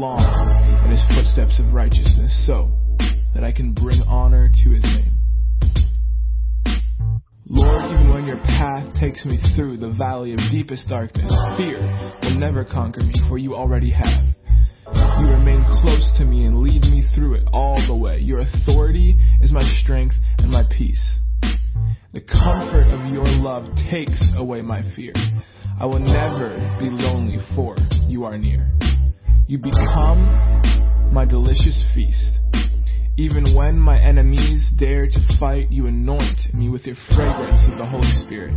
along in his footsteps of righteousness so that I can bring honor to his name. Lord, even when your path takes me through the valley of deepest darkness, fear will never conquer me, for you already have. You remain close to me and lead me through it all the way. Your authority is my strength and my peace. The comfort of your love takes away my fear. I will never be lonely, for you are near. You become my delicious feast. Even when my enemies dare to fight, you anoint me with your fragrance of the Holy Spirit.